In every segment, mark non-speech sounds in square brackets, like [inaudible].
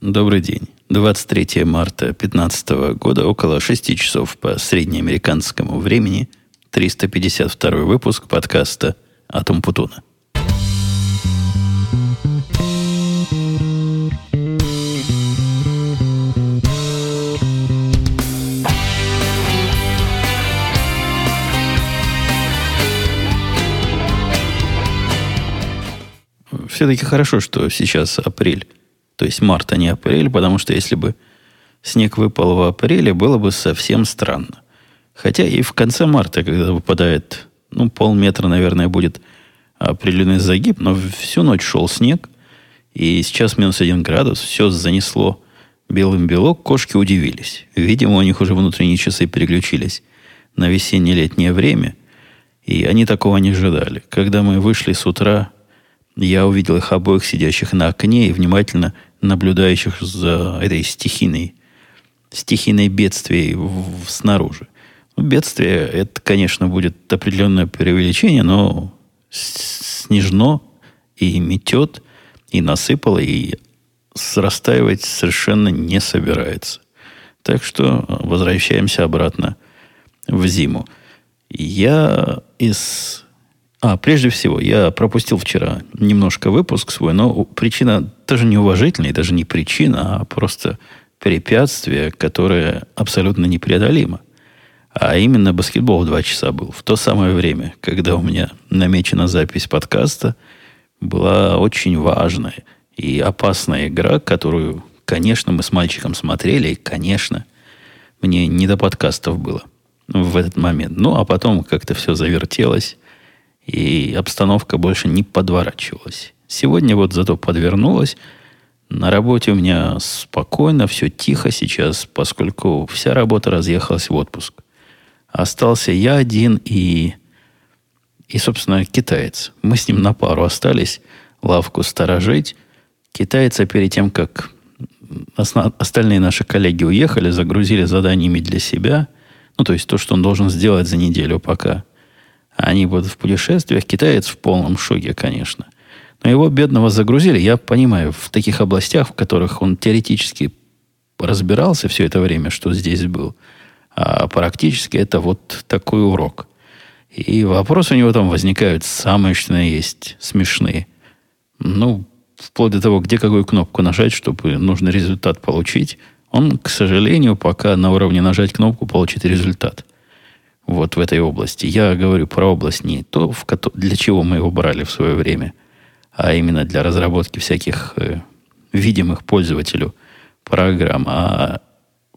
Добрый день. 23 марта 2015 года, около 6 часов по среднеамериканскому времени, 352 выпуск подкаста «Атом Путуна». Все-таки хорошо, что сейчас апрель то есть март, а не апрель, потому что если бы снег выпал в апреле, было бы совсем странно. Хотя и в конце марта, когда выпадает, ну, полметра, наверное, будет определенный загиб, но всю ночь шел снег, и сейчас минус один градус, все занесло белым белок, кошки удивились. Видимо, у них уже внутренние часы переключились на весенне-летнее время, и они такого не ожидали. Когда мы вышли с утра, я увидел их обоих сидящих на окне и внимательно наблюдающих за этой стихийной, стихийной бедствием в, в, снаружи. Ну, бедствие, это, конечно, будет определенное преувеличение, но снежно и метет, и насыпало, и срастаивать совершенно не собирается. Так что возвращаемся обратно в зиму. Я из а, прежде всего, я пропустил вчера немножко выпуск свой, но причина даже не уважительная, даже не причина, а просто препятствие, которое абсолютно непреодолимо. А именно баскетбол в два часа был. В то самое время, когда у меня намечена запись подкаста, была очень важная и опасная игра, которую, конечно, мы с мальчиком смотрели, и, конечно, мне не до подкастов было в этот момент. Ну, а потом как-то все завертелось и обстановка больше не подворачивалась. Сегодня вот зато подвернулась. На работе у меня спокойно, все тихо сейчас, поскольку вся работа разъехалась в отпуск. Остался я один и, и, собственно, китаец. Мы с ним на пару остались лавку сторожить. Китайца перед тем, как остальные наши коллеги уехали, загрузили заданиями для себя. Ну, то есть то, что он должен сделать за неделю, пока они будут в путешествиях. Китаец в полном шоке, конечно. Но его бедного загрузили. Я понимаю, в таких областях, в которых он теоретически разбирался все это время, что здесь был, а практически это вот такой урок. И вопросы у него там возникают самые, что есть, смешные. Ну, вплоть до того, где какую кнопку нажать, чтобы нужный результат получить. Он, к сожалению, пока на уровне нажать кнопку получит результат вот в этой области. Я говорю про область не то, в ко- для чего мы его брали в свое время, а именно для разработки всяких э, видимых пользователю программ, а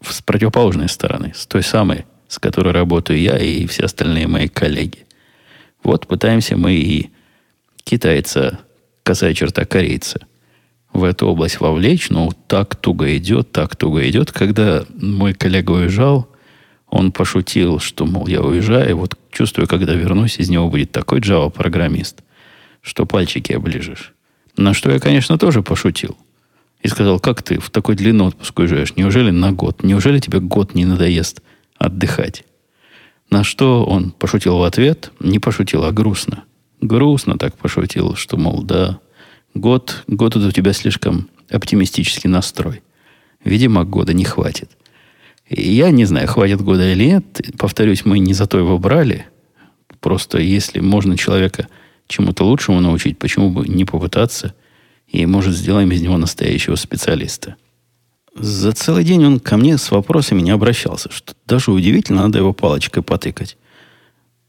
с противоположной стороны, с той самой, с которой работаю я и все остальные мои коллеги. Вот пытаемся мы и китайца, косая черта корейца, в эту область вовлечь, но так туго идет, так туго идет. Когда мой коллега уезжал, он пошутил, что, мол, я уезжаю, вот чувствую, когда вернусь, из него будет такой Java-программист, что пальчики оближешь. На что я, конечно, тоже пошутил. И сказал, как ты в такой длинный отпуск уезжаешь? Неужели на год? Неужели тебе год не надоест отдыхать? На что он пошутил в ответ? Не пошутил, а грустно. Грустно так пошутил, что, мол, да, год, год у тебя слишком оптимистический настрой. Видимо, года не хватит. Я не знаю, хватит года или нет. Повторюсь, мы не за то его брали. Просто если можно человека чему-то лучшему научить, почему бы не попытаться? И, может, сделаем из него настоящего специалиста. За целый день он ко мне с вопросами не обращался. Что даже удивительно, надо его палочкой потыкать.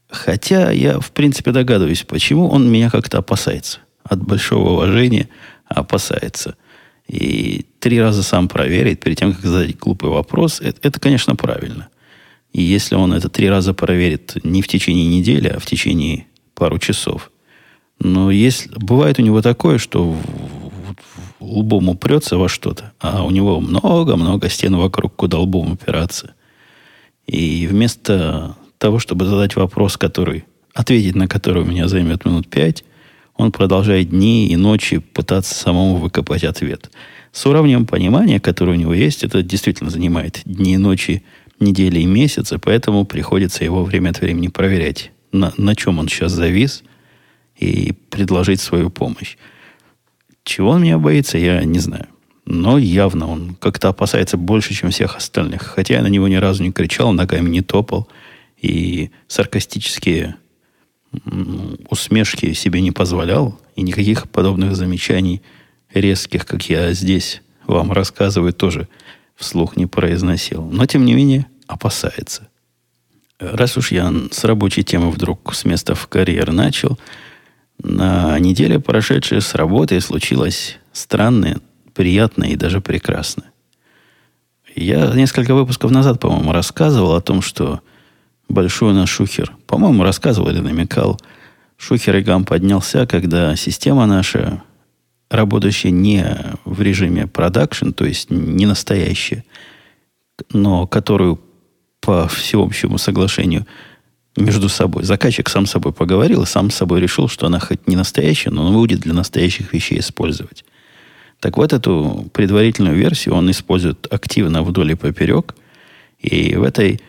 Хотя я, в принципе, догадываюсь, почему он меня как-то опасается. От большого уважения опасается – и три раза сам проверить перед тем, как задать глупый вопрос, это, это, конечно, правильно. И если он это три раза проверит не в течение недели, а в течение пару часов. Но если, бывает у него такое, что в, в, в лбом упрется во что-то, а у него много-много стен вокруг, куда лбом упираться. И вместо того, чтобы задать вопрос, который, ответить на который у меня займет минут пять, он продолжает дни и ночи пытаться самому выкопать ответ. С уровнем понимания, который у него есть, это действительно занимает дни и ночи, недели и месяцы, поэтому приходится его время от времени проверять, на, на чем он сейчас завис, и предложить свою помощь. Чего он меня боится, я не знаю. Но явно он как-то опасается больше, чем всех остальных. Хотя я на него ни разу не кричал, ногами не топал. И саркастические усмешки себе не позволял. И никаких подобных замечаний резких, как я здесь вам рассказываю, тоже вслух не произносил. Но, тем не менее, опасается. Раз уж я с рабочей темы вдруг с места в карьер начал, на неделе, прошедшей с работы, случилось странное, приятное и даже прекрасное. Я несколько выпусков назад, по-моему, рассказывал о том, что большой наш шухер, по-моему, рассказывал или намекал, шухер и гам поднялся, когда система наша, работающая не в режиме продакшн, то есть не настоящая, но которую по всеобщему соглашению между собой. Заказчик сам с собой поговорил сам с собой решил, что она хоть не настоящая, но она будет для настоящих вещей использовать. Так вот, эту предварительную версию он использует активно вдоль и поперек. И в этой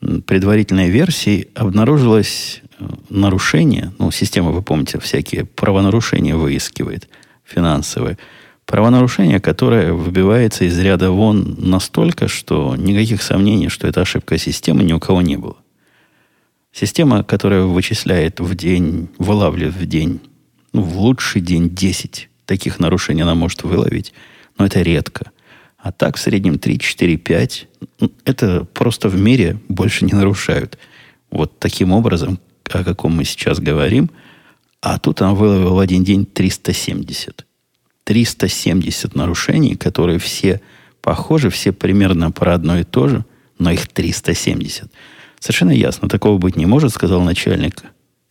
предварительной версии обнаружилось э, нарушение. Ну, система, вы помните, всякие правонарушения выискивает финансовые. Правонарушение, которое выбивается из ряда вон настолько, что никаких сомнений, что это ошибка системы, ни у кого не было. Система, которая вычисляет в день, вылавливает в день, ну, в лучший день 10 таких нарушений она может выловить, но это редко. А так в среднем 3, 4, 5, это просто в мире больше не нарушают. Вот таким образом, о каком мы сейчас говорим, а тут она выловила в один день 370. 370 нарушений, которые все похожи, все примерно про одно и то же, но их 370. Совершенно ясно, такого быть не может, сказал начальник.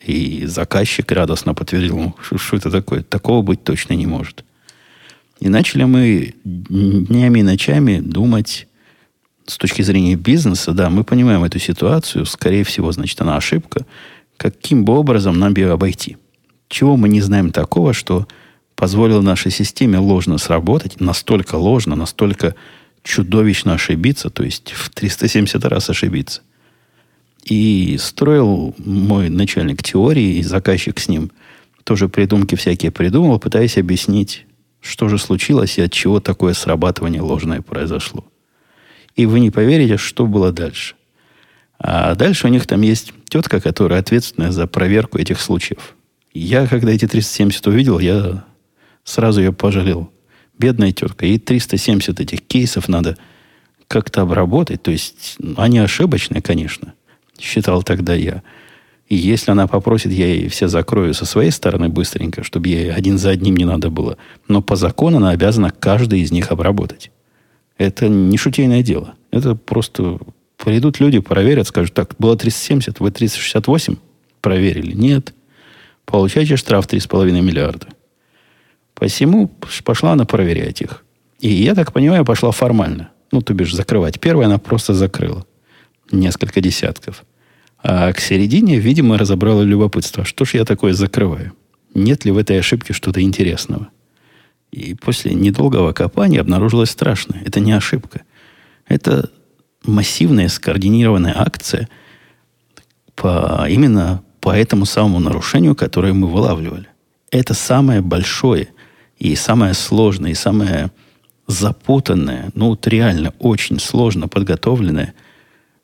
И заказчик радостно подтвердил, что это такое. Такого быть точно не может. И начали мы днями и ночами думать с точки зрения бизнеса, да, мы понимаем эту ситуацию, скорее всего, значит, она ошибка, каким бы образом нам ее обойти. Чего мы не знаем такого, что позволило нашей системе ложно сработать, настолько ложно, настолько чудовищно ошибиться, то есть в 370 раз ошибиться. И строил мой начальник теории, и заказчик с ним тоже придумки всякие придумал, пытаясь объяснить, что же случилось и от чего такое срабатывание ложное произошло. И вы не поверите, что было дальше. А дальше у них там есть тетка, которая ответственная за проверку этих случаев. Я, когда эти 370 увидел, я сразу ее пожалел. Бедная тетка. Ей 370 этих кейсов надо как-то обработать. То есть они ошибочные, конечно – считал тогда я. И если она попросит, я ей все закрою со своей стороны быстренько, чтобы ей один за одним не надо было. Но по закону она обязана каждый из них обработать. Это не шутейное дело. Это просто придут люди, проверят, скажут, так, было 370, вы 368 проверили? Нет. Получаете штраф 3,5 миллиарда. Посему пошла она проверять их. И я так понимаю, пошла формально. Ну, то бишь, закрывать. Первая она просто закрыла несколько десятков. А к середине, видимо, разобрало любопытство. Что ж я такое закрываю? Нет ли в этой ошибке что-то интересного? И после недолгого копания обнаружилось страшное. Это не ошибка. Это массивная скоординированная акция по, именно по этому самому нарушению, которое мы вылавливали. Это самое большое и самое сложное, и самое запутанное, ну вот реально очень сложно подготовленное –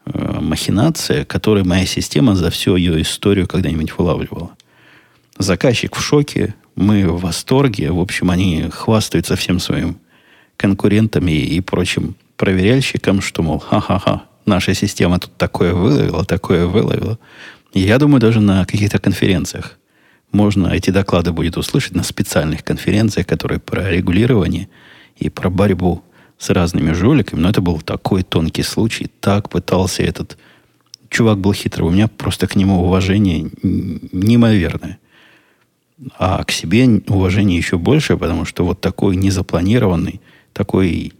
э, махинация, которую моя система за всю ее историю когда-нибудь вылавливала. Заказчик в шоке, мы в восторге. В общем, они хвастаются всем своим конкурентам и, прочим проверяльщикам, что, мол, ха-ха-ха, наша система тут такое выловила, такое выловила. Я думаю, даже на каких-то конференциях можно эти доклады будет услышать на специальных конференциях, которые про регулирование и про борьбу с разными жуликами, но это был такой тонкий случай. Так пытался этот... Чувак был хитрый. У меня просто к нему уважение неимоверное. А к себе уважение еще больше, потому что вот такой незапланированный, такой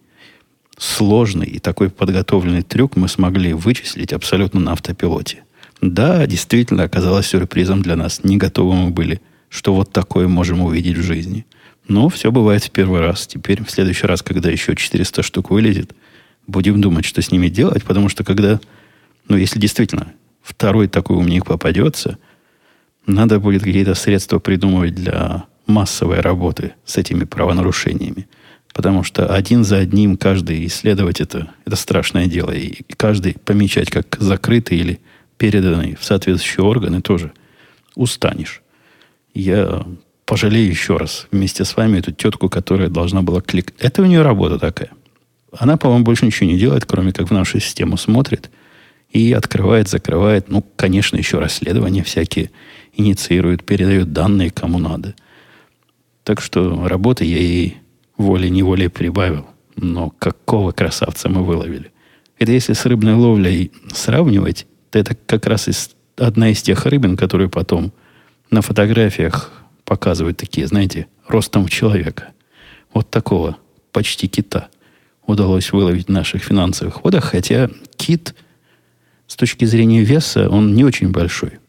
сложный и такой подготовленный трюк мы смогли вычислить абсолютно на автопилоте. Да, действительно оказалось сюрпризом для нас. Не готовы мы были, что вот такое можем увидеть в жизни – но все бывает в первый раз. Теперь в следующий раз, когда еще 400 штук вылезет, будем думать, что с ними делать, потому что когда, ну, если действительно второй такой умник попадется, надо будет какие-то средства придумывать для массовой работы с этими правонарушениями. Потому что один за одним каждый исследовать это, это страшное дело. И каждый помечать как закрытый или переданный в соответствующие органы тоже устанешь. Я пожалею еще раз вместе с вами эту тетку, которая должна была клик. Это у нее работа такая. Она, по-моему, больше ничего не делает, кроме как в нашу систему смотрит и открывает, закрывает. Ну, конечно, еще расследования всякие инициирует, передает данные кому надо. Так что работы я ей волей-неволей прибавил. Но какого красавца мы выловили. Это если с рыбной ловлей сравнивать, то это как раз из, одна из тех рыбин, которые потом на фотографиях показывают такие, знаете, ростом человека. Вот такого почти кита удалось выловить в наших финансовых водах, хотя кит с точки зрения веса, он не очень большой.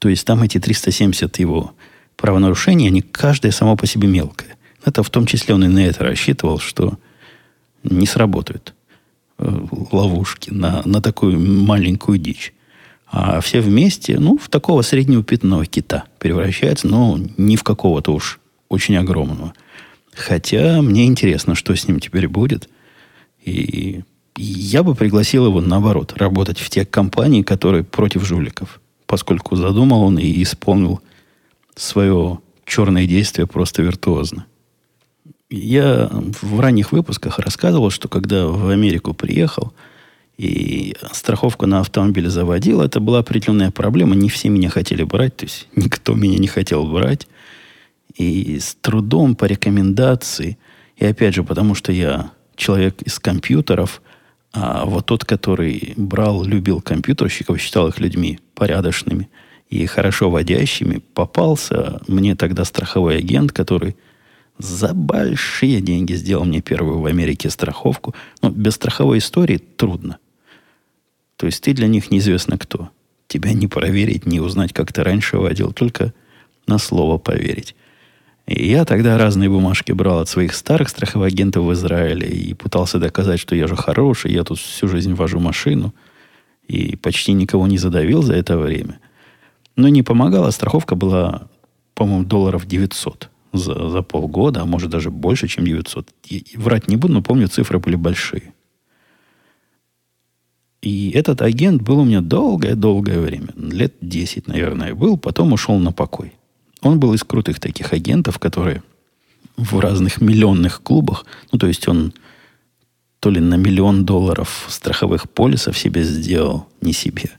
То есть там эти 370 его правонарушений, они каждое само по себе мелкое. Это в том числе он и на это рассчитывал, что не сработают э, ловушки на, на такую маленькую дичь. А все вместе, ну, в такого среднего пятного кита превращается, но не в какого-то уж очень огромного. Хотя мне интересно, что с ним теперь будет. И я бы пригласил его, наоборот, работать в те компании, которые против жуликов. Поскольку задумал он и исполнил свое черное действие просто виртуозно. Я в ранних выпусках рассказывал, что когда в Америку приехал и страховку на автомобиль заводил, это была определенная проблема. Не все меня хотели брать, то есть никто меня не хотел брать. И с трудом по рекомендации, и опять же, потому что я человек из компьютеров, а вот тот, который брал, любил компьютерщиков, считал их людьми порядочными и хорошо водящими, попался мне тогда страховой агент, который за большие деньги сделал мне первую в Америке страховку. Но без страховой истории трудно. То есть ты для них неизвестно кто. Тебя не проверить, не узнать, как ты раньше водил, только на слово поверить. И я тогда разные бумажки брал от своих старых страховых агентов в Израиле и пытался доказать, что я же хороший, я тут всю жизнь вожу машину и почти никого не задавил за это время. Но не помогала, страховка была, по-моему, долларов 900 за, за полгода, а может даже больше, чем 900. И, врать не буду, но помню, цифры были большие. И этот агент был у меня долгое-долгое время. Лет 10, наверное, был. Потом ушел на покой. Он был из крутых таких агентов, которые в разных миллионных клубах, ну, то есть он то ли на миллион долларов страховых полисов себе сделал, не себе.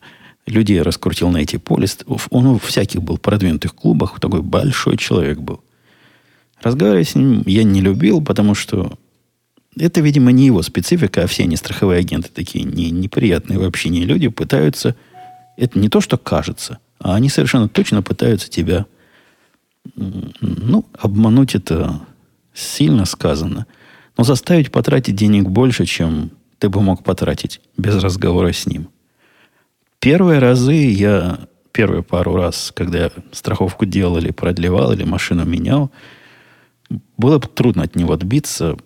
Людей раскрутил на эти полисы. Он в всяких был продвинутых клубах, такой большой человек был. Разговаривать с ним я не любил, потому что это, видимо, не его специфика, а все они страховые агенты такие не, неприятные вообще не люди, пытаются... Это не то, что кажется, а они совершенно точно пытаются тебя ну, обмануть это сильно сказано. Но заставить потратить денег больше, чем ты бы мог потратить без разговора с ним. Первые разы я, первые пару раз, когда я страховку делал или продлевал, или машину менял, было бы трудно от него отбиться.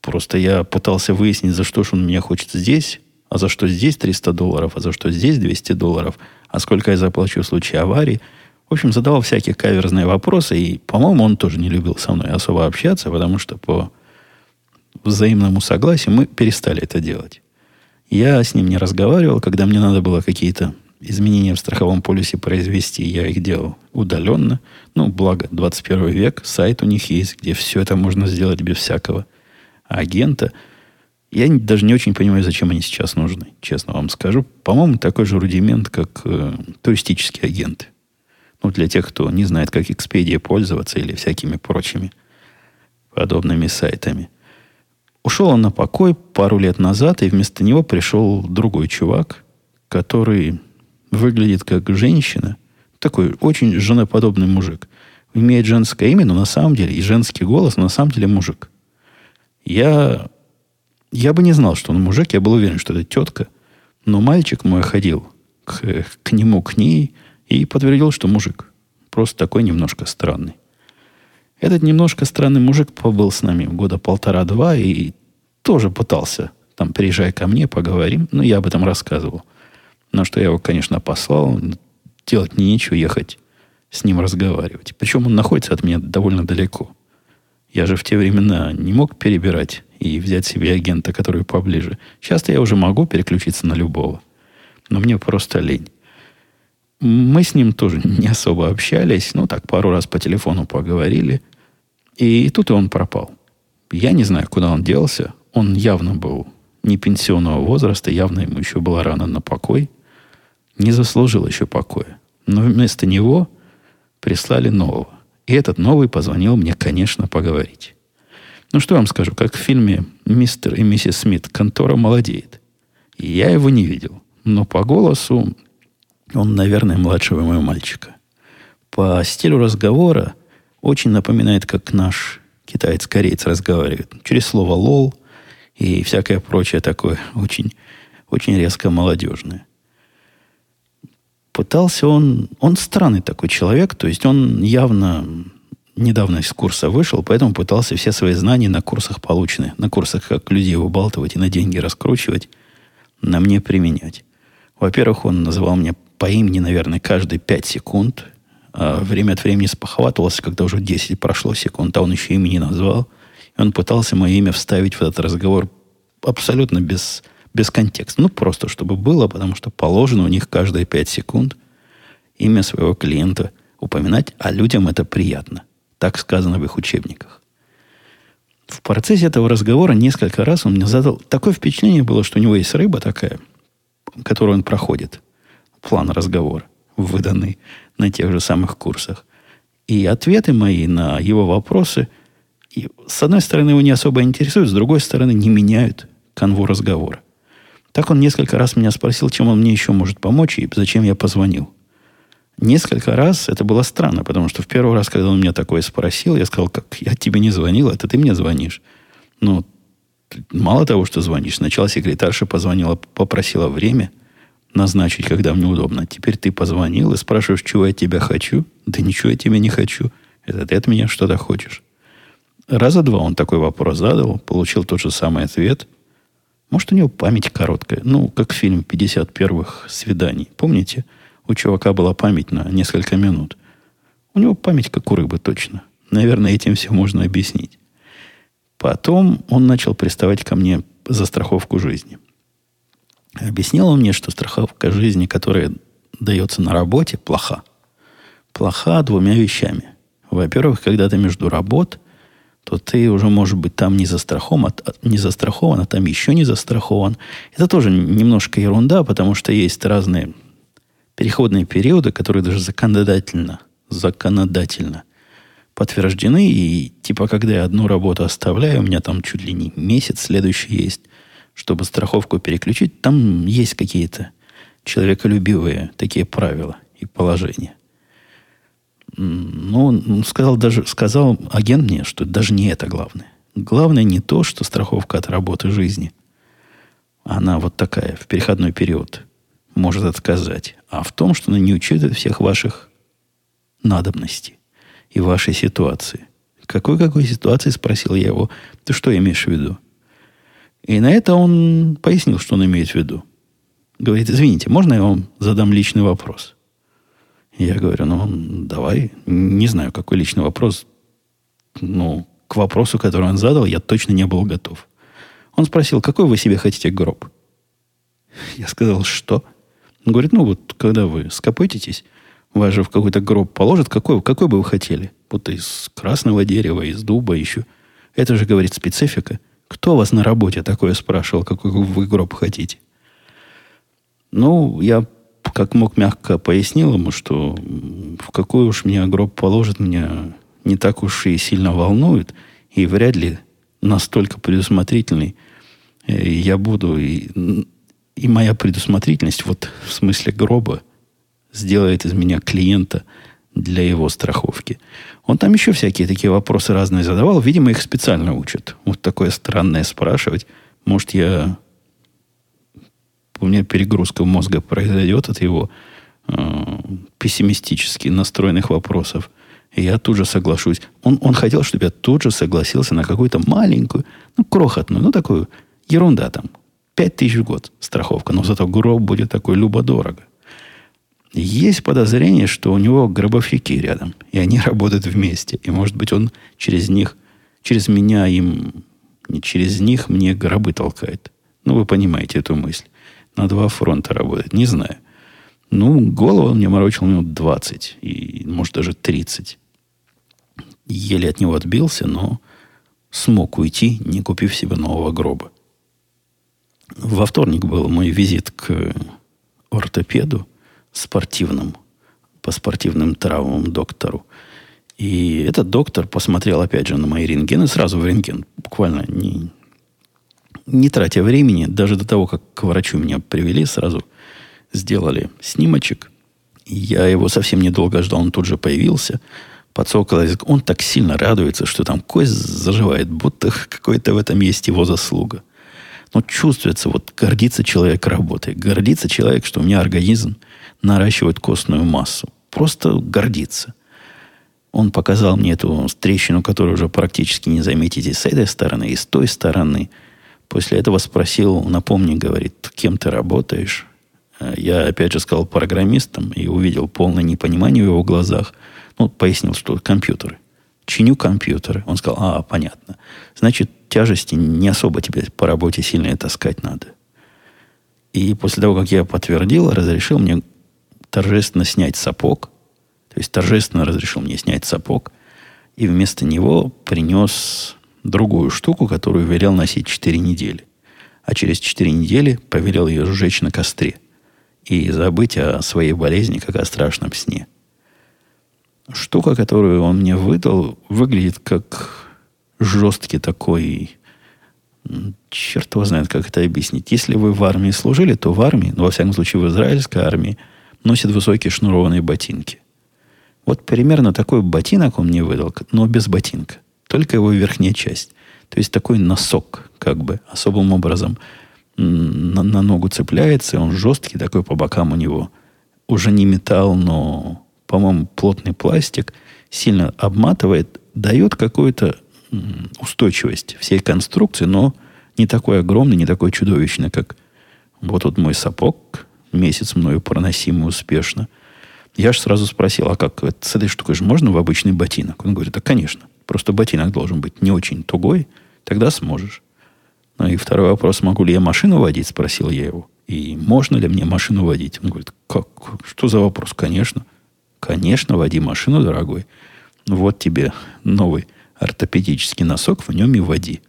Просто я пытался выяснить, за что же он меня хочет здесь, а за что здесь 300 долларов, а за что здесь 200 долларов, а сколько я заплачу в случае аварии – в общем, задавал всякие каверзные вопросы, и, по-моему, он тоже не любил со мной особо общаться, потому что по взаимному согласию мы перестали это делать. Я с ним не разговаривал, когда мне надо было какие-то изменения в страховом полисе произвести, я их делал удаленно. Ну, благо, 21 век, сайт у них есть, где все это можно сделать без всякого агента. Я даже не очень понимаю, зачем они сейчас нужны, честно вам скажу. По-моему, такой же рудимент, как э, туристические агенты. Ну, для тех, кто не знает, как Expedia пользоваться или всякими прочими подобными сайтами. Ушел он на покой пару лет назад, и вместо него пришел другой чувак, который выглядит как женщина. Такой очень женоподобный мужик. Имеет женское имя, но на самом деле, и женский голос, но на самом деле мужик. Я, я бы не знал, что он мужик, я был уверен, что это тетка. Но мальчик мой ходил к, к нему, к ней, и подтвердил, что мужик. Просто такой немножко странный. Этот немножко странный мужик побыл с нами года полтора-два и тоже пытался там, приезжай ко мне, поговорим. Ну, я об этом рассказывал. На что я его, конечно, послал. Делать мне нечего, ехать с ним разговаривать. Причем он находится от меня довольно далеко. Я же в те времена не мог перебирать и взять себе агента, который поближе. Сейчас-то я уже могу переключиться на любого. Но мне просто лень. Мы с ним тоже [laughs] не особо общались. Ну, так, пару раз по телефону поговорили. И тут он пропал. Я не знаю, куда он делся. Он явно был не пенсионного возраста, явно ему еще было рано на покой. Не заслужил еще покоя. Но вместо него прислали нового. И этот новый позвонил мне, конечно, поговорить. Ну, что вам скажу, как в фильме «Мистер и миссис Смит» контора молодеет. Я его не видел. Но по голосу он, наверное, младшего моего мальчика. По стилю разговора очень напоминает, как наш китаец-кореец разговаривает. Через слово «лол» и всякое прочее такое очень, очень резко молодежное. Пытался он... Он странный такой человек, то есть он явно недавно из курса вышел, поэтому пытался все свои знания на курсах полученные, на курсах, как людей выбалтывать и на деньги раскручивать, на мне применять. Во-первых, он называл меня по имени, наверное, каждые 5 секунд. А время от времени спохватывался, когда уже 10 прошло секунд, а он еще имя не назвал. И он пытался мое имя вставить в этот разговор абсолютно без, без контекста. Ну, просто чтобы было, потому что положено у них каждые 5 секунд имя своего клиента упоминать, а людям это приятно. Так сказано в их учебниках. В процессе этого разговора несколько раз он мне задал... Такое впечатление было, что у него есть рыба такая – который он проходит, план разговора, выданный на тех же самых курсах. И ответы мои на его вопросы, и, с одной стороны, его не особо интересуют, с другой стороны, не меняют канву разговора. Так он несколько раз меня спросил, чем он мне еще может помочь и зачем я позвонил. Несколько раз это было странно, потому что в первый раз, когда он меня такое спросил, я сказал, как я тебе не звонил, это ты мне звонишь. Ну, мало того, что звонишь, сначала секретарша позвонила, попросила время назначить, когда мне удобно. Теперь ты позвонил и спрашиваешь, чего я тебя хочу. Да ничего я тебя не хочу. Это ты от меня что-то хочешь. Раза два он такой вопрос задал, получил тот же самый ответ. Может, у него память короткая. Ну, как фильм 50 первых свиданий. Помните? У чувака была память на несколько минут. У него память как у рыбы, точно. Наверное, этим все можно объяснить. Потом он начал приставать ко мне за страховку жизни. Объяснил он мне, что страховка жизни, которая дается на работе, плоха. Плоха двумя вещами. Во-первых, когда ты между работ, то ты уже, может быть, там не застрахован, а, не застрахован, а там еще не застрахован. Это тоже немножко ерунда, потому что есть разные переходные периоды, которые даже законодательно, законодательно подтверждены. И типа, когда я одну работу оставляю, у меня там чуть ли не месяц следующий есть, чтобы страховку переключить, там есть какие-то человеколюбивые такие правила и положения. Ну, сказал, даже, сказал агент мне, что даже не это главное. Главное не то, что страховка от работы жизни, она вот такая, в переходной период, может отказать, а в том, что она не учитывает всех ваших надобностей и вашей ситуации. Какой-какой ситуации, спросил я его, ты что имеешь в виду? И на это он пояснил, что он имеет в виду. Говорит, извините, можно я вам задам личный вопрос? Я говорю, ну, давай. Не знаю, какой личный вопрос. Ну, к вопросу, который он задал, я точно не был готов. Он спросил, какой вы себе хотите гроб? Я сказал, что? Он говорит, ну вот, когда вы скопытитесь, вас же в какой-то гроб положат. Какой, какой бы вы хотели? Будто из красного дерева, из дуба еще. Это же, говорит, специфика. Кто вас на работе такое спрашивал, какой вы гроб хотите? Ну, я как мог мягко пояснил ему, что в какой уж меня гроб положит, меня не так уж и сильно волнует. И вряд ли настолько предусмотрительный э, я буду. И, и моя предусмотрительность, вот в смысле гроба, сделает из меня клиента для его страховки. Он там еще всякие такие вопросы разные задавал. Видимо, их специально учат. Вот такое странное спрашивать. Может, я... У меня перегрузка мозга произойдет от его э, пессимистически настроенных вопросов. И я тут же соглашусь. Он, он хотел, чтобы я тут же согласился на какую-то маленькую, ну, крохотную, ну, такую ерунда там. Пять тысяч в год страховка. Но зато гроб будет такой любо-дорого. Есть подозрение, что у него гробовщики рядом, и они [laughs] работают вместе. И, может быть, он через них через меня им, не через них мне гробы толкает. Ну, вы понимаете эту мысль. На два фронта работает. Не знаю. Ну, голову он мне морочил минут 20, и, может, даже 30. Еле от него отбился, но смог уйти, не купив себе нового гроба. Во вторник был мой визит к ортопеду спортивному, по спортивным травмам доктору. И этот доктор посмотрел опять же на мои рентгены, сразу в рентген, буквально не, не тратя времени, даже до того, как к врачу меня привели, сразу сделали снимочек. Я его совсем недолго ждал, он тут же появился. Подсокол Он так сильно радуется, что там кость заживает, будто [laughs] какой-то в этом есть его заслуга. Но чувствуется, вот гордится человек работой. Гордится человек, что у меня организм наращивает костную массу. Просто гордится. Он показал мне эту трещину, которую уже практически не заметите с этой стороны и с той стороны. После этого спросил, напомни, говорит, кем ты работаешь? Э, я опять же сказал программистом и увидел полное непонимание в его глазах. Ну, пояснил, что компьютеры. Чиню компьютеры. Он сказал, а, понятно. Значит, тяжести не особо тебе по работе сильно таскать надо. И после того, как я подтвердил, разрешил мне торжественно снять сапог. То есть торжественно разрешил мне снять сапог. И вместо него принес другую штуку, которую велел носить 4 недели. А через 4 недели повелел ее сжечь на костре – и забыть о своей болезни, как о страшном сне. Штука, которую он мне выдал, выглядит как жесткий такой... Черт его знает, как это объяснить. Если вы в армии служили, то в армии, ну, во всяком случае, в израильской армии, носят высокие шнурованные ботинки. Вот примерно такой ботинок он мне выдал, но без ботинка. Только его верхняя часть. То есть такой носок, как бы, особым образом – на, на ногу цепляется, он жесткий такой по бокам у него. Уже не металл, но, по-моему, плотный пластик. Сильно обматывает, дает какую-то устойчивость всей конструкции, но не такой огромный, не такой чудовищный, как вот тут мой сапог, месяц мною проносимый успешно. Я же сразу спросил, а как с этой штукой же можно в обычный ботинок? Он говорит, да, конечно. Просто ботинок должен быть не очень тугой, тогда сможешь. Ну и второй вопрос, могу ли я машину водить, спросил я его. И можно ли мне машину водить? Он говорит, как? Что за вопрос? Конечно. Конечно, води машину, дорогой. Вот тебе новый ортопедический носок, в нем и води.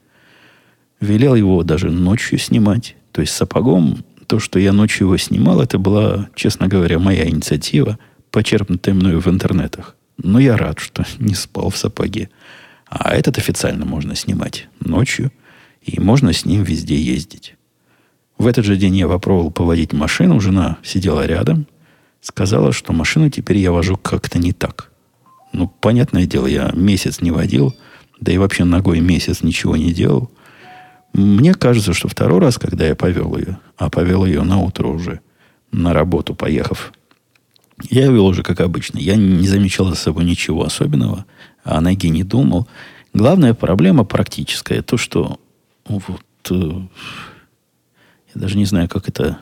Велел его даже ночью снимать. То есть сапогом, то, что я ночью его снимал, это была, честно говоря, моя инициатива, почерпнутая мною в интернетах. Но я рад, что [laughs] не спал в сапоге. А этот официально можно снимать ночью – и можно с ним везде ездить. В этот же день я попробовал поводить машину. Жена сидела рядом. Сказала, что машину теперь я вожу как-то не так. Ну, понятное дело, я месяц не водил. Да и вообще ногой месяц ничего не делал. Мне кажется, что второй раз, когда я повел ее, а повел ее на утро уже, на работу поехав, я вел уже как обычно. Я не замечал за собой ничего особенного, а о ноге не думал. Главная проблема практическая, то, что вот, э, я даже не знаю, как это,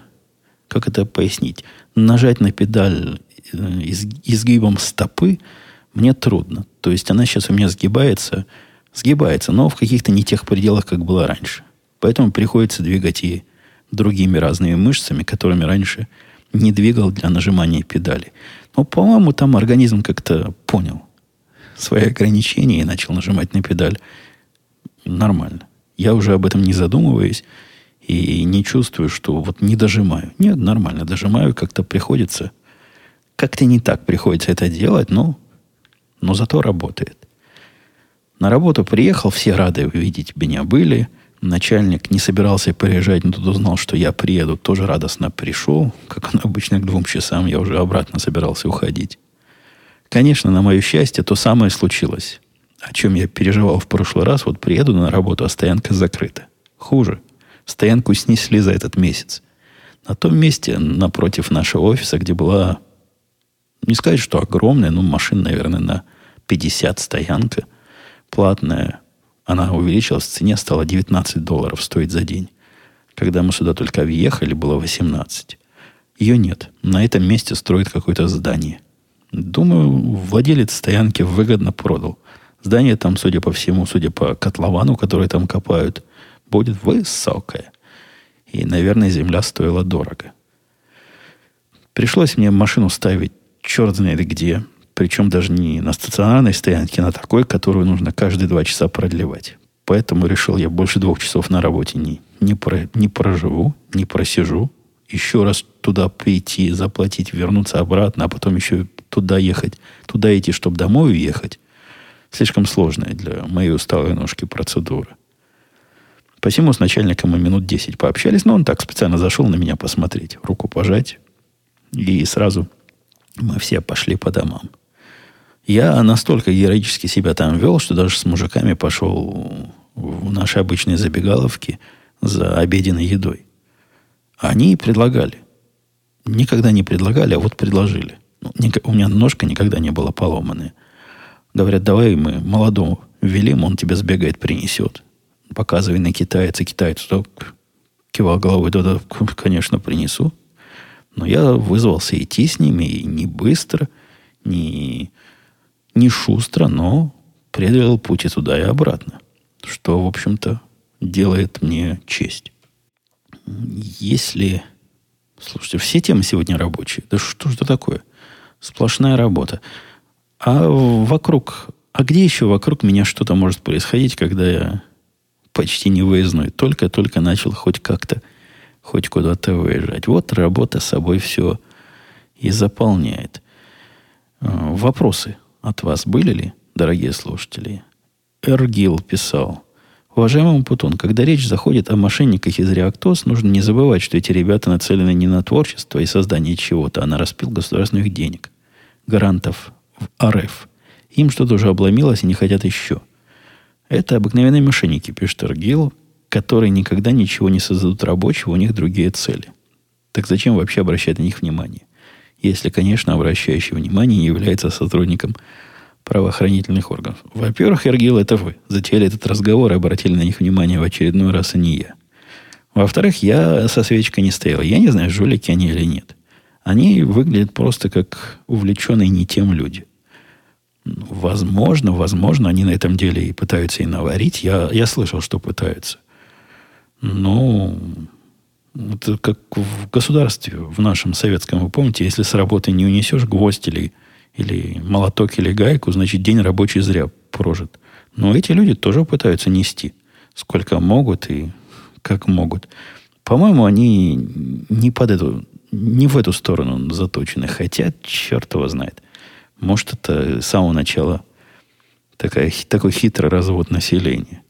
как это пояснить. Нажать на педаль э, изгибом стопы мне трудно. То есть она сейчас у меня сгибается, сгибается, но в каких-то не тех пределах, как было раньше. Поэтому приходится двигать и другими разными мышцами, которыми раньше не двигал для нажимания педали. Но, по-моему, там организм как-то понял свои ограничения и начал нажимать на педаль нормально. Я уже об этом не задумываюсь и не чувствую, что вот не дожимаю. Нет, нормально, дожимаю, как-то приходится. Как-то не так приходится это делать, но, но зато работает. На работу приехал, все рады увидеть меня были. Начальник не собирался приезжать, но тут узнал, что я приеду, тоже радостно пришел. Как он обычно к двум часам, я уже обратно собирался уходить. Конечно, на мое счастье, то самое случилось о чем я переживал в прошлый раз, вот приеду на работу, а стоянка закрыта. Хуже. Стоянку снесли за этот месяц. На том месте, напротив нашего офиса, где была, не сказать, что огромная, но машин, наверное, на 50 стоянка, платная, она увеличилась в цене, стала 19 долларов стоить за день. Когда мы сюда только въехали, было 18. Ее нет. На этом месте строят какое-то здание. Думаю, владелец стоянки выгодно продал Здание там, судя по всему, судя по котловану, который там копают, будет высокое. И, наверное, земля стоила дорого. Пришлось мне машину ставить черт знает где. Причем даже не на стационарной стоянке, а на такой, которую нужно каждые два часа продлевать. Поэтому решил я больше двух часов на работе не, не, про, не проживу, не просижу. Еще раз туда прийти, заплатить, вернуться обратно, а потом еще туда ехать, туда идти, чтобы домой уехать. Слишком сложная для моей усталой ножки процедура. Посему с начальником мы минут 10 пообщались, но он так специально зашел на меня посмотреть, руку пожать. И сразу мы все пошли по домам. Я настолько героически себя там вел, что даже с мужиками пошел в наши обычные забегаловки за обеденной едой. Они предлагали. Никогда не предлагали, а вот предложили. Ну, у меня ножка никогда не была поломанная. Говорят, давай мы молодому велим, он тебя сбегает, принесет. Показывай на китайца. Китайец так кивал головой, да-да, конечно, принесу. Но я вызвался идти с ними, и не быстро, не, не шустро, но преодолел путь и туда, и обратно. Что, в общем-то, делает мне честь. Если... Слушайте, все темы сегодня рабочие. Да что же это такое? Сплошная работа. А вокруг... А где еще вокруг меня что-то может происходить, когда я почти не выездной, только-только начал хоть как-то, хоть куда-то выезжать. Вот работа собой все и заполняет. А, вопросы от вас были ли, дорогие слушатели? Эргил писал. Уважаемый Путун, когда речь заходит о мошенниках из Реактос, нужно не забывать, что эти ребята нацелены не на творчество и создание чего-то, а на распил государственных денег, гарантов в РФ. Им что-то уже обломилось и не хотят еще. Это обыкновенные мошенники, пишет Эргил, которые никогда ничего не создадут рабочего, у них другие цели. Так зачем вообще обращать на них внимание? Если, конечно, обращающий внимание является сотрудником правоохранительных органов. Во-первых, Эргил, это вы. Затеяли этот разговор и обратили на них внимание в очередной раз, а не я. Во-вторых, я со свечкой не стоял. Я не знаю, жулики они или нет. Они выглядят просто как увлеченные не тем люди. Возможно, возможно, они на этом деле и пытаются и наварить. Я, я слышал, что пытаются. Но это как в государстве, в нашем советском, вы помните, если с работы не унесешь гвоздь или, или молоток или гайку, значит, день рабочий зря прожит. Но эти люди тоже пытаются нести, сколько могут и как могут. По-моему, они не под эту, не в эту сторону заточены, хотя черт его знает – может, это с самого начала такая, такой хитрый развод населения.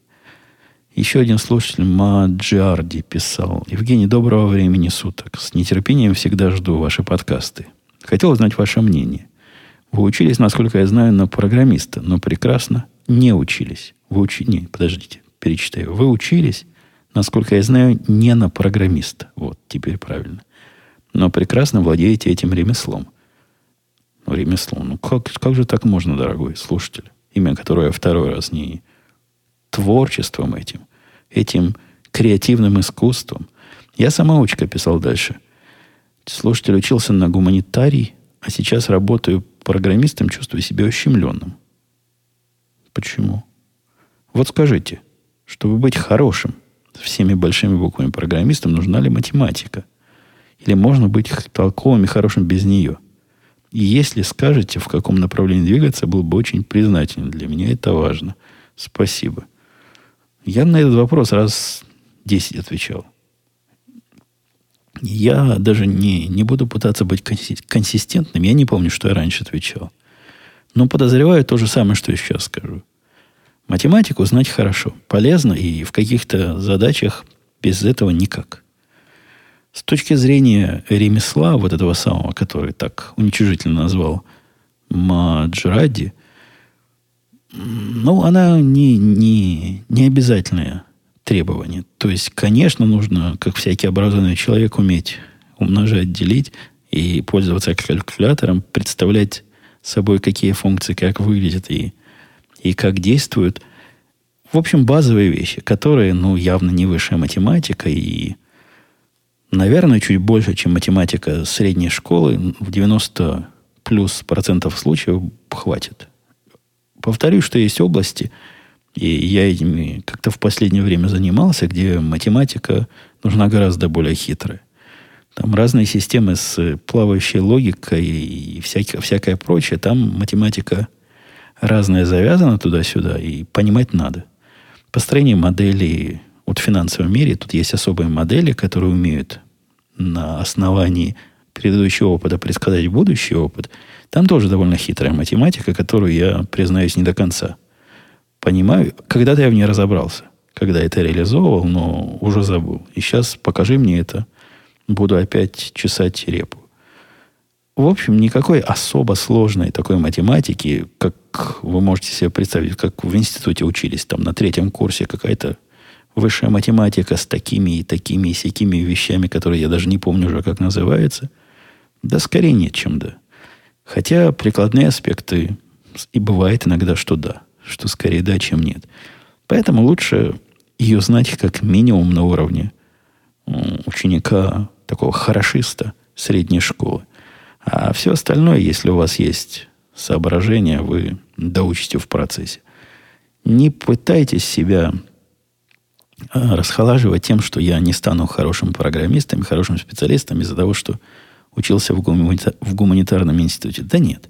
Еще один слушатель Маджарди писал. Евгений, доброго времени суток. С нетерпением всегда жду ваши подкасты. Хотел узнать ваше мнение. Вы учились, насколько я знаю, на программиста, но прекрасно не учились. Вы учи... Не, подождите, перечитаю. Вы учились, насколько я знаю, не на программиста. Вот, теперь правильно. Но прекрасно владеете этим ремеслом – ремесло. Ну, как, как же так можно, дорогой слушатель? Имя, которое я второй раз не творчеством этим, этим креативным искусством. Я самоучка писал дальше. Слушатель учился на гуманитарий, а сейчас работаю программистом, чувствую себя ущемленным. Почему? Вот скажите, чтобы быть хорошим, всеми большими буквами программистом, нужна ли математика? Или можно быть толковым и хорошим без нее – и если скажете, в каком направлении двигаться, был бы очень признателен. Для меня это важно. Спасибо. Я на этот вопрос раз 10 отвечал. Я даже не, не буду пытаться быть консистентным. Я не помню, что я раньше отвечал. Но подозреваю то же самое, что и сейчас скажу. Математику знать хорошо, полезно, и в каких-то задачах без этого никак. С точки зрения ремесла, вот этого самого, который так уничижительно назвал Маджради, ну, она не, не, не обязательное требование. То есть, конечно, нужно, как всякий образованный человек, уметь умножать, делить и пользоваться калькулятором, представлять собой, какие функции, как выглядят и, и как действуют. В общем, базовые вещи, которые, ну, явно не высшая математика и наверное, чуть больше, чем математика средней школы, в 90 плюс процентов случаев хватит. Повторю, что есть области, и я этими как-то в последнее время занимался, где математика нужна гораздо более хитрая. Там разные системы с плавающей логикой и всякое, всякое прочее. Там математика разная завязана туда-сюда, и понимать надо. Построение моделей вот в финансовом мире тут есть особые модели, которые умеют на основании предыдущего опыта предсказать будущий опыт. Там тоже довольно хитрая математика, которую я, признаюсь, не до конца понимаю. Когда-то я в ней разобрался, когда это реализовывал, но уже забыл. И сейчас покажи мне это, буду опять чесать репу. В общем, никакой особо сложной такой математики, как вы можете себе представить, как в институте учились, там на третьем курсе какая-то высшая математика с такими и такими и всякими вещами, которые я даже не помню уже, как называется, да скорее нет, чем да. Хотя прикладные аспекты и бывает иногда, что да, что скорее да, чем нет. Поэтому лучше ее знать как минимум на уровне ученика, такого хорошиста средней школы. А все остальное, если у вас есть соображения, вы доучите в процессе. Не пытайтесь себя а, расхолаживать тем, что я не стану хорошим программистом, хорошим специалистом из-за того, что учился в, гуманитар, в гуманитарном институте. Да нет.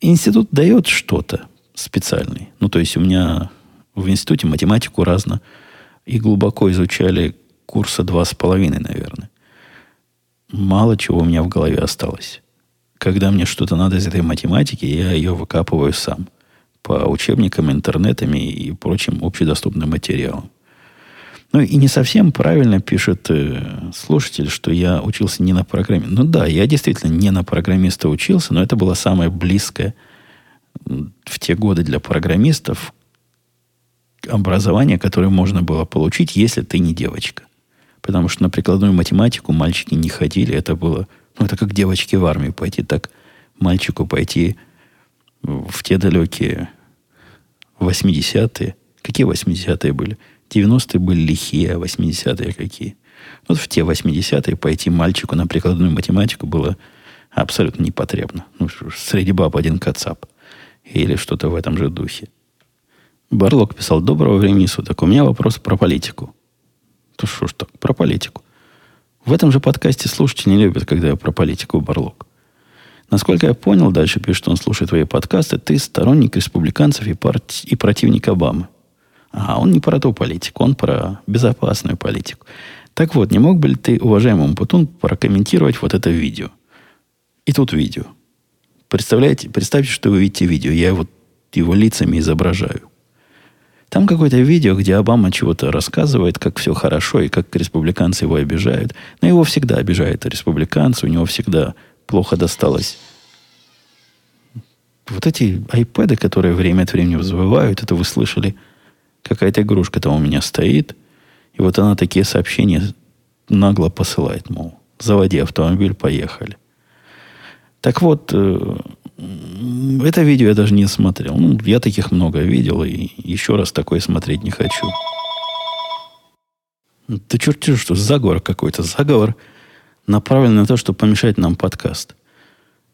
Институт дает что-то специальное. Ну, то есть у меня в институте математику разно и глубоко изучали курса два с половиной, наверное. Мало чего у меня в голове осталось. Когда мне что-то надо из этой математики, я ее выкапываю сам. По учебникам, интернетами и прочим общедоступным материалам. Ну и не совсем правильно пишет э, слушатель, что я учился не на программиста. Ну да, я действительно не на программиста учился, но это было самое близкое в те годы для программистов образование, которое можно было получить, если ты не девочка. Потому что на прикладную математику мальчики не ходили. Это было, ну, это как девочки в армию пойти, так мальчику пойти в те далекие 80-е. Какие 80-е были? 90-е были лихие, а 80-е какие. Вот в те 80-е пойти мальчику на прикладную математику было абсолютно непотребно. Ну, среди баб один кацап. Или что-то в этом же духе. Барлок писал, доброго времени суток. У меня вопрос про политику. То что ж так, про политику. В этом же подкасте слушатели не любят, когда я про политику, Барлок. Насколько я понял, дальше пишет, что он слушает твои подкасты, ты сторонник республиканцев и, парти... и противник Обамы. А он не про ту политику, он про безопасную политику. Так вот, не мог бы ли ты, уважаемый Путун, прокомментировать вот это видео? И тут видео. Представляете, представьте, что вы видите видео. Я вот его лицами изображаю. Там какое-то видео, где Обама чего-то рассказывает, как все хорошо и как республиканцы его обижают. Но его всегда обижают республиканцы, у него всегда плохо досталось. Вот эти айпэды, которые время от времени взвывают, это вы слышали – Какая-то игрушка там у меня стоит. И вот она такие сообщения нагло посылает, мол, заводи автомобиль, поехали. Так вот, э, это видео я даже не смотрел. Ну, я таких много видел, и еще раз такое смотреть не хочу. Ты черт что заговор какой-то. Заговор направлен на то, чтобы помешать нам подкаст.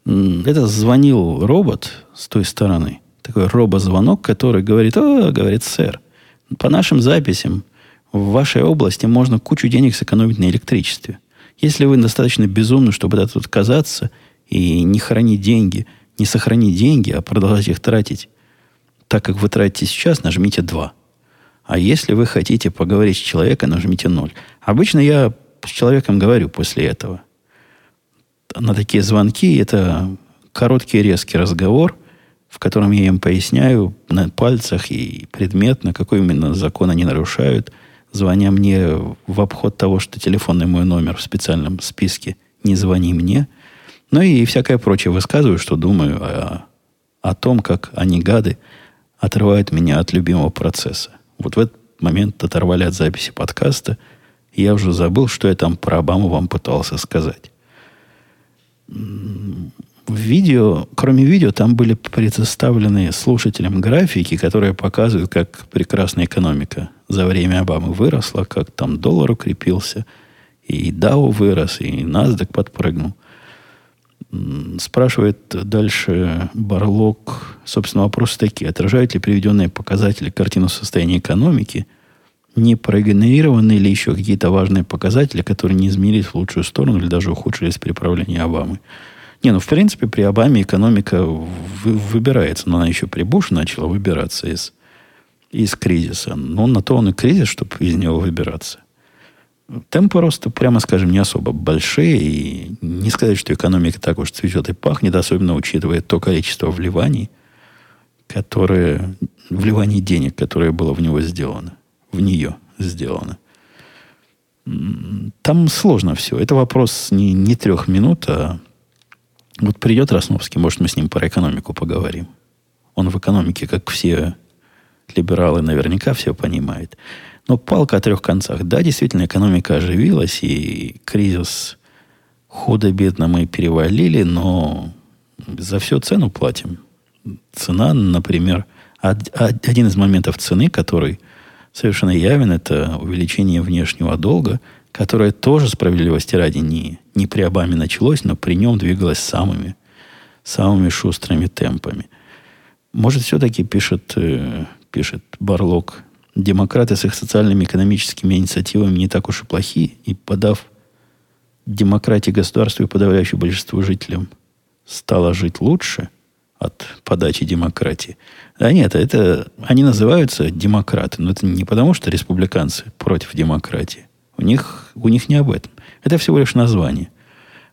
Это звонил робот с той стороны. Такой робозвонок, который говорит, о, говорит, сэр, по нашим записям, в вашей области можно кучу денег сэкономить на электричестве. Если вы достаточно безумны, чтобы это тут казаться и не хранить деньги, не сохранить деньги, а продолжать их тратить, так как вы тратите сейчас, нажмите 2. А если вы хотите поговорить с человеком, нажмите 0. Обычно я с человеком говорю после этого. На такие звонки это короткий резкий разговор – в котором я им поясняю на пальцах и предметно, какой именно закон они нарушают, звоня мне в обход того, что телефонный мой номер в специальном списке «Не звони мне», ну и всякое прочее. Высказываю, что думаю о, о том, как они, гады, отрывают меня от любимого процесса. Вот в этот момент оторвали от записи подкаста, я уже забыл, что я там про Обаму вам пытался сказать в видео, кроме видео, там были предоставлены слушателям графики, которые показывают, как прекрасная экономика за время Обамы выросла, как там доллар укрепился, и Дау вырос, и NASDAQ подпрыгнул. Спрашивает дальше Барлок, собственно, вопросы такие. Отражают ли приведенные показатели картину состояния экономики? Не проигнорированы ли еще какие-то важные показатели, которые не изменились в лучшую сторону или даже ухудшились при правлении Обамы? Не, ну, в принципе, при Обаме экономика выбирается, но она еще при Буше начала выбираться из, из кризиса. Но на то он и кризис, чтобы из него выбираться. Темпы роста, прямо скажем, не особо большие. И не сказать, что экономика так уж цветет и пахнет, особенно учитывая то количество вливаний, которые, вливаний денег, которое было в него сделано. В нее сделано. Там сложно все. Это вопрос не, не трех минут, а вот придет Росновский, может, мы с ним про экономику поговорим. Он в экономике, как все либералы, наверняка все понимает. Но палка о трех концах. Да, действительно, экономика оживилась, и кризис худо-бедно мы перевалили, но за все цену платим. Цена, например, один из моментов цены, который совершенно явен, это увеличение внешнего долга, которое тоже, справедливости ради, не, не при Обаме началось, но при нем двигалось самыми, самыми шустрыми темпами. Может, все-таки пишет, э, пишет Барлок, демократы с их социальными и экономическими инициативами не так уж и плохи, и подав демократии государству и подавляющему большинству жителям стало жить лучше от подачи демократии. Да нет, это они называются демократы, но это не потому, что республиканцы против демократии. У них, у них не об этом. Это всего лишь название.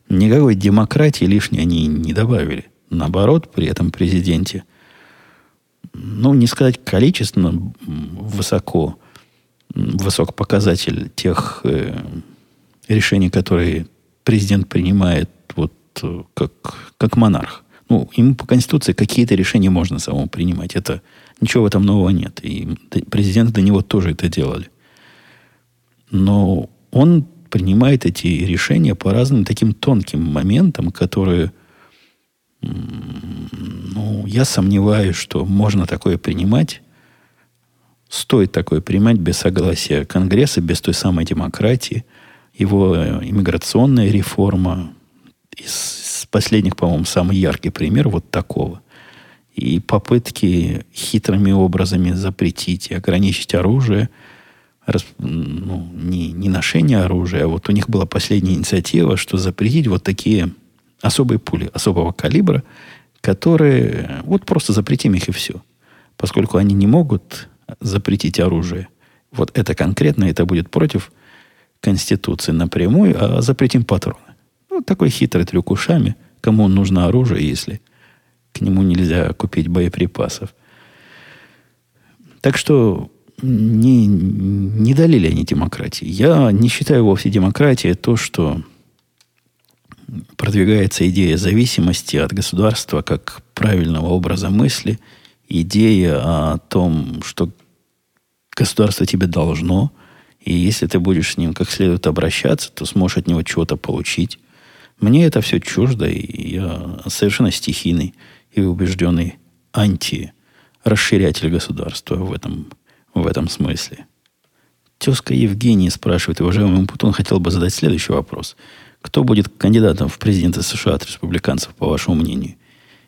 Никакой демократии лишней они не добавили. Наоборот, при этом президенте – ну, не сказать количественно высоко, высок показатель тех э, решений, которые президент принимает вот э, как, как монарх. Ну, ему по Конституции какие-то решения можно самому принимать. Это ничего в этом нового нет. И президенты до него тоже это делали. Но он принимает эти решения по разным таким тонким моментам, которые ну, я сомневаюсь, что можно такое принимать. Стоит такое принимать без согласия Конгресса, без той самой демократии. Его э, иммиграционная реформа из последних, по-моему, самый яркий пример вот такого. И попытки хитрыми образами запретить и ограничить оружие, ну, не, не ношение оружия, а вот у них была последняя инициатива, что запретить вот такие особые пули особого калибра, которые вот просто запретим их и все. Поскольку они не могут запретить оружие. Вот это конкретно, это будет против Конституции напрямую, а запретим патроны. Вот такой хитрый трюк ушами. Кому нужно оружие, если к нему нельзя купить боеприпасов. Так что не, не дали они демократии. Я не считаю вовсе демократией то, что продвигается идея зависимости от государства как правильного образа мысли, идея о том, что государство тебе должно, и если ты будешь с ним как следует обращаться, то сможешь от него чего-то получить. Мне это все чуждо, и я совершенно стихийный и убежденный анти-расширятель государства в этом, в этом смысле. Тезка Евгений спрашивает, уважаемый Путун хотел бы задать следующий вопрос – кто будет кандидатом в президенты США от республиканцев, по вашему мнению?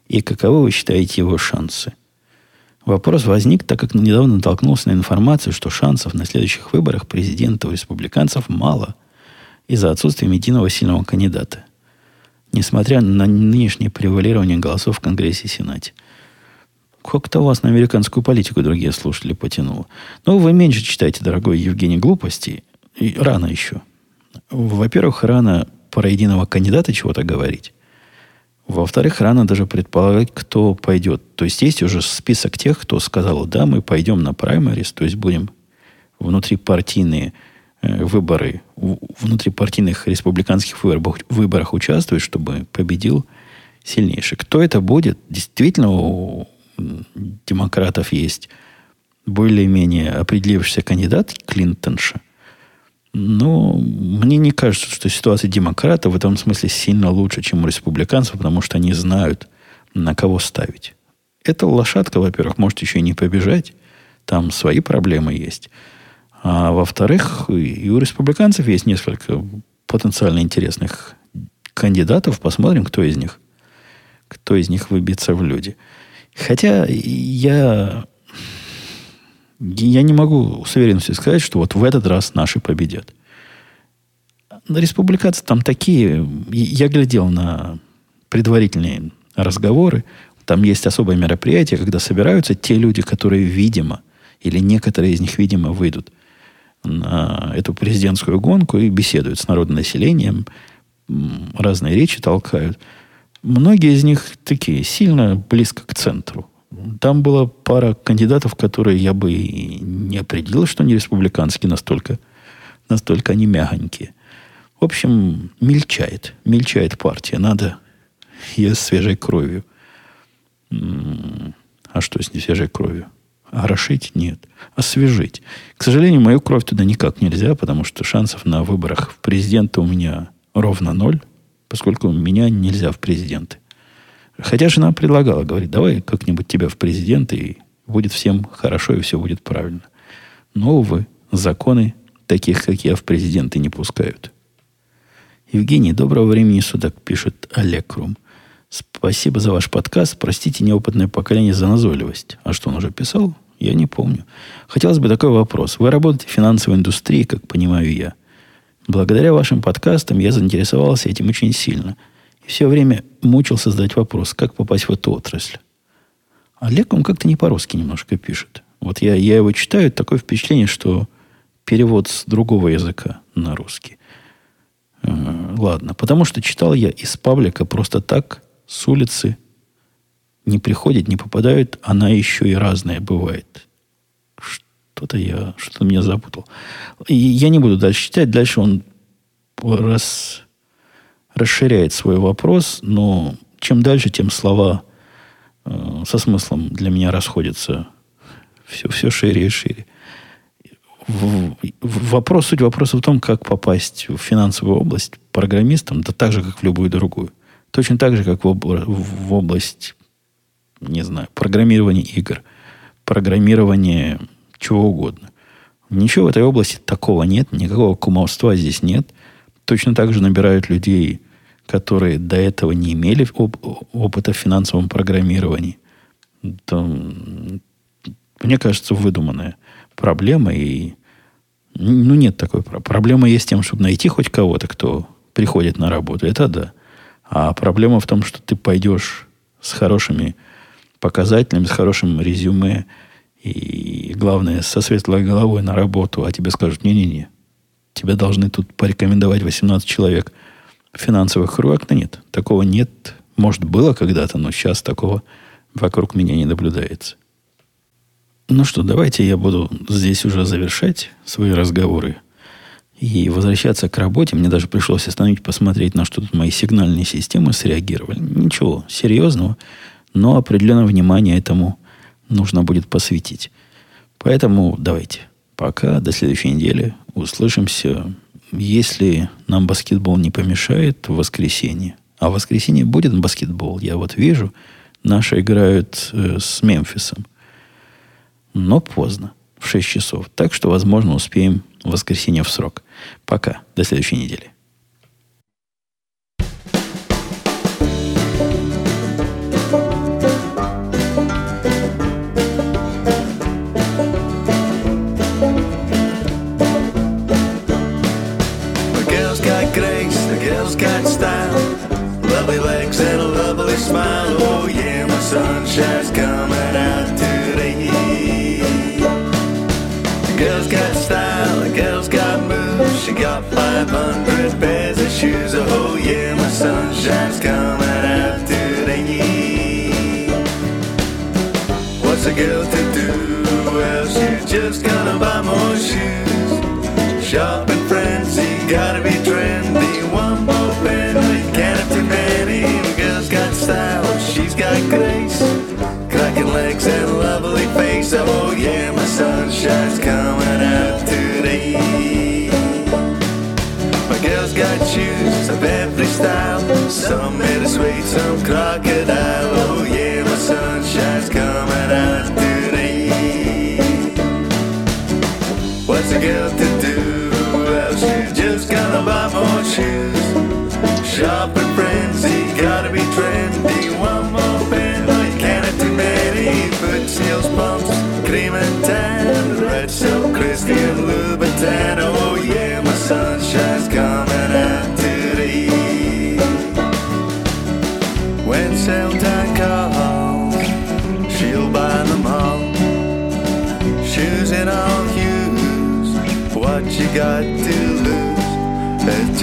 И каковы вы считаете его шансы? Вопрос возник, так как недавно натолкнулся на информацию, что шансов на следующих выборах президента у республиканцев мало из-за отсутствия единого сильного кандидата, несмотря на нынешнее превалирование голосов в Конгрессе и Сенате. Как-то вас на американскую политику другие слушатели потянуло. Но вы меньше читаете, дорогой Евгений, глупости. И рано еще. Во-первых, рано про единого кандидата чего-то говорить. Во-вторых, рано даже предполагать, кто пойдет. То есть есть уже список тех, кто сказал, да, мы пойдем на праймарис, то есть будем внутрипартийные э, выборы, внутрипартийных республиканских выборах, выборах участвовать, чтобы победил сильнейший. Кто это будет? Действительно, демократов есть более-менее определившийся кандидат Клинтонша – но мне не кажется, что ситуация демократов в этом смысле сильно лучше, чем у республиканцев, потому что они знают, на кого ставить. Эта лошадка, во-первых, может еще и не побежать. Там свои проблемы есть. А во-вторых, и у республиканцев есть несколько потенциально интересных кандидатов, посмотрим, кто из них, кто из них выбьется в люди. Хотя я, я не могу с уверенностью сказать, что вот в этот раз наши победят. Республиканцы там такие, я глядел на предварительные разговоры, там есть особое мероприятие, когда собираются те люди, которые, видимо, или некоторые из них, видимо, выйдут на эту президентскую гонку и беседуют с народным населением, разные речи толкают. Многие из них такие, сильно близко к центру. Там была пара кандидатов, которые я бы не определил, что они республиканские, настолько, настолько они мягонькие. В общем, мельчает. Мельчает партия. Надо ее свежей кровью. А что с не свежей кровью? Орошить? Нет. Освежить. К сожалению, мою кровь туда никак нельзя, потому что шансов на выборах в президента у меня ровно ноль, поскольку меня нельзя в президенты. Хотя жена предлагала, говорит, давай как-нибудь тебя в президенты, и будет всем хорошо, и все будет правильно. Но, увы, законы таких, как я, в президенты не пускают. Евгений, доброго времени суток, пишет Олег Крум. Спасибо за ваш подкаст. Простите неопытное поколение за назойливость. А что он уже писал? Я не помню. Хотелось бы такой вопрос. Вы работаете в финансовой индустрии, как понимаю я. Благодаря вашим подкастам я заинтересовался этим очень сильно. И все время мучился задать вопрос, как попасть в эту отрасль. Олег, он как-то не по-русски немножко пишет. Вот я, я его читаю, такое впечатление, что перевод с другого языка на русский. Э, ладно, потому что читал я из паблика просто так, с улицы не приходят, не попадают, она еще и разная бывает. Что-то я, что-то меня запутал. И я не буду дальше читать. Дальше он раз, расширяет свой вопрос, но чем дальше, тем слова э, со смыслом для меня расходятся все, все шире и шире. В, в, вопрос, суть вопроса в том, как попасть в финансовую область программистом, да так же, как в любую другую. Точно так же, как в, обла- в область, не знаю, программирования игр, программирования чего угодно. Ничего в этой области такого нет, никакого кумовства здесь нет. Точно так же набирают людей, которые до этого не имели оп- опыта в финансовом программировании. Это, мне кажется, выдуманная проблема. И, ну, нет такой проблемы. Проблема есть тем, чтобы найти хоть кого-то, кто приходит на работу. Это да. А проблема в том, что ты пойдешь с хорошими показателями, с хорошим резюме и, главное, со светлой головой на работу, а тебе скажут, не-не-не, тебе должны тут порекомендовать 18 человек финансовых рук. Да нет, такого нет. Может, было когда-то, но сейчас такого вокруг меня не наблюдается. Ну что, давайте я буду здесь уже завершать свои разговоры и возвращаться к работе, мне даже пришлось остановить, посмотреть, на что тут мои сигнальные системы среагировали. Ничего серьезного, но определенное внимание этому нужно будет посвятить. Поэтому давайте. Пока, до следующей недели. Услышимся. Если нам баскетбол не помешает, в воскресенье. А в воскресенье будет баскетбол. Я вот вижу, наши играют э, с Мемфисом. Но поздно, в 6 часов. Так что, возможно, успеем в воскресенье в срок. Пока. До следующей недели. Sunshine's coming out today. The girl's got style, the girl's got moves. She got 500 pairs of shoes. Oh yeah, my sunshine's coming out today. What's a girl to do? Well, she's just gonna buy more shoes. Shopping frenzy, gotta be face. Oh yeah, my sunshine's coming out today. My girl's got shoes of every style. Some suede, some crocodile. Oh yeah, my sunshine's coming out today. What's a girl to do? Well, she's just gonna buy more shoes. Shopping frenzy, gotta be trendy.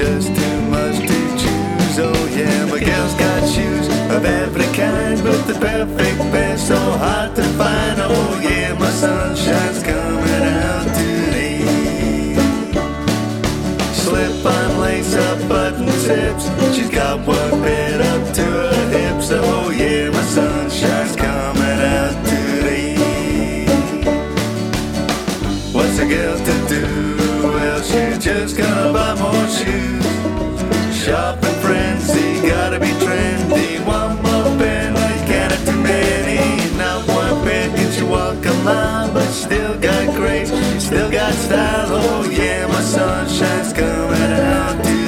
Just too much to choose. Oh yeah, my girl's got shoes of every kind, but the perfect pair so hard to find. Oh yeah, my sunshine's coming out today. Slip on lace up button tips. She's got one bit up to her hips. Oh yeah, my sunshine's coming out today. What's a girl to do? Well, she's just gonna buy more shoes. got grace, still got style. Oh yeah, my sunshine's coming out.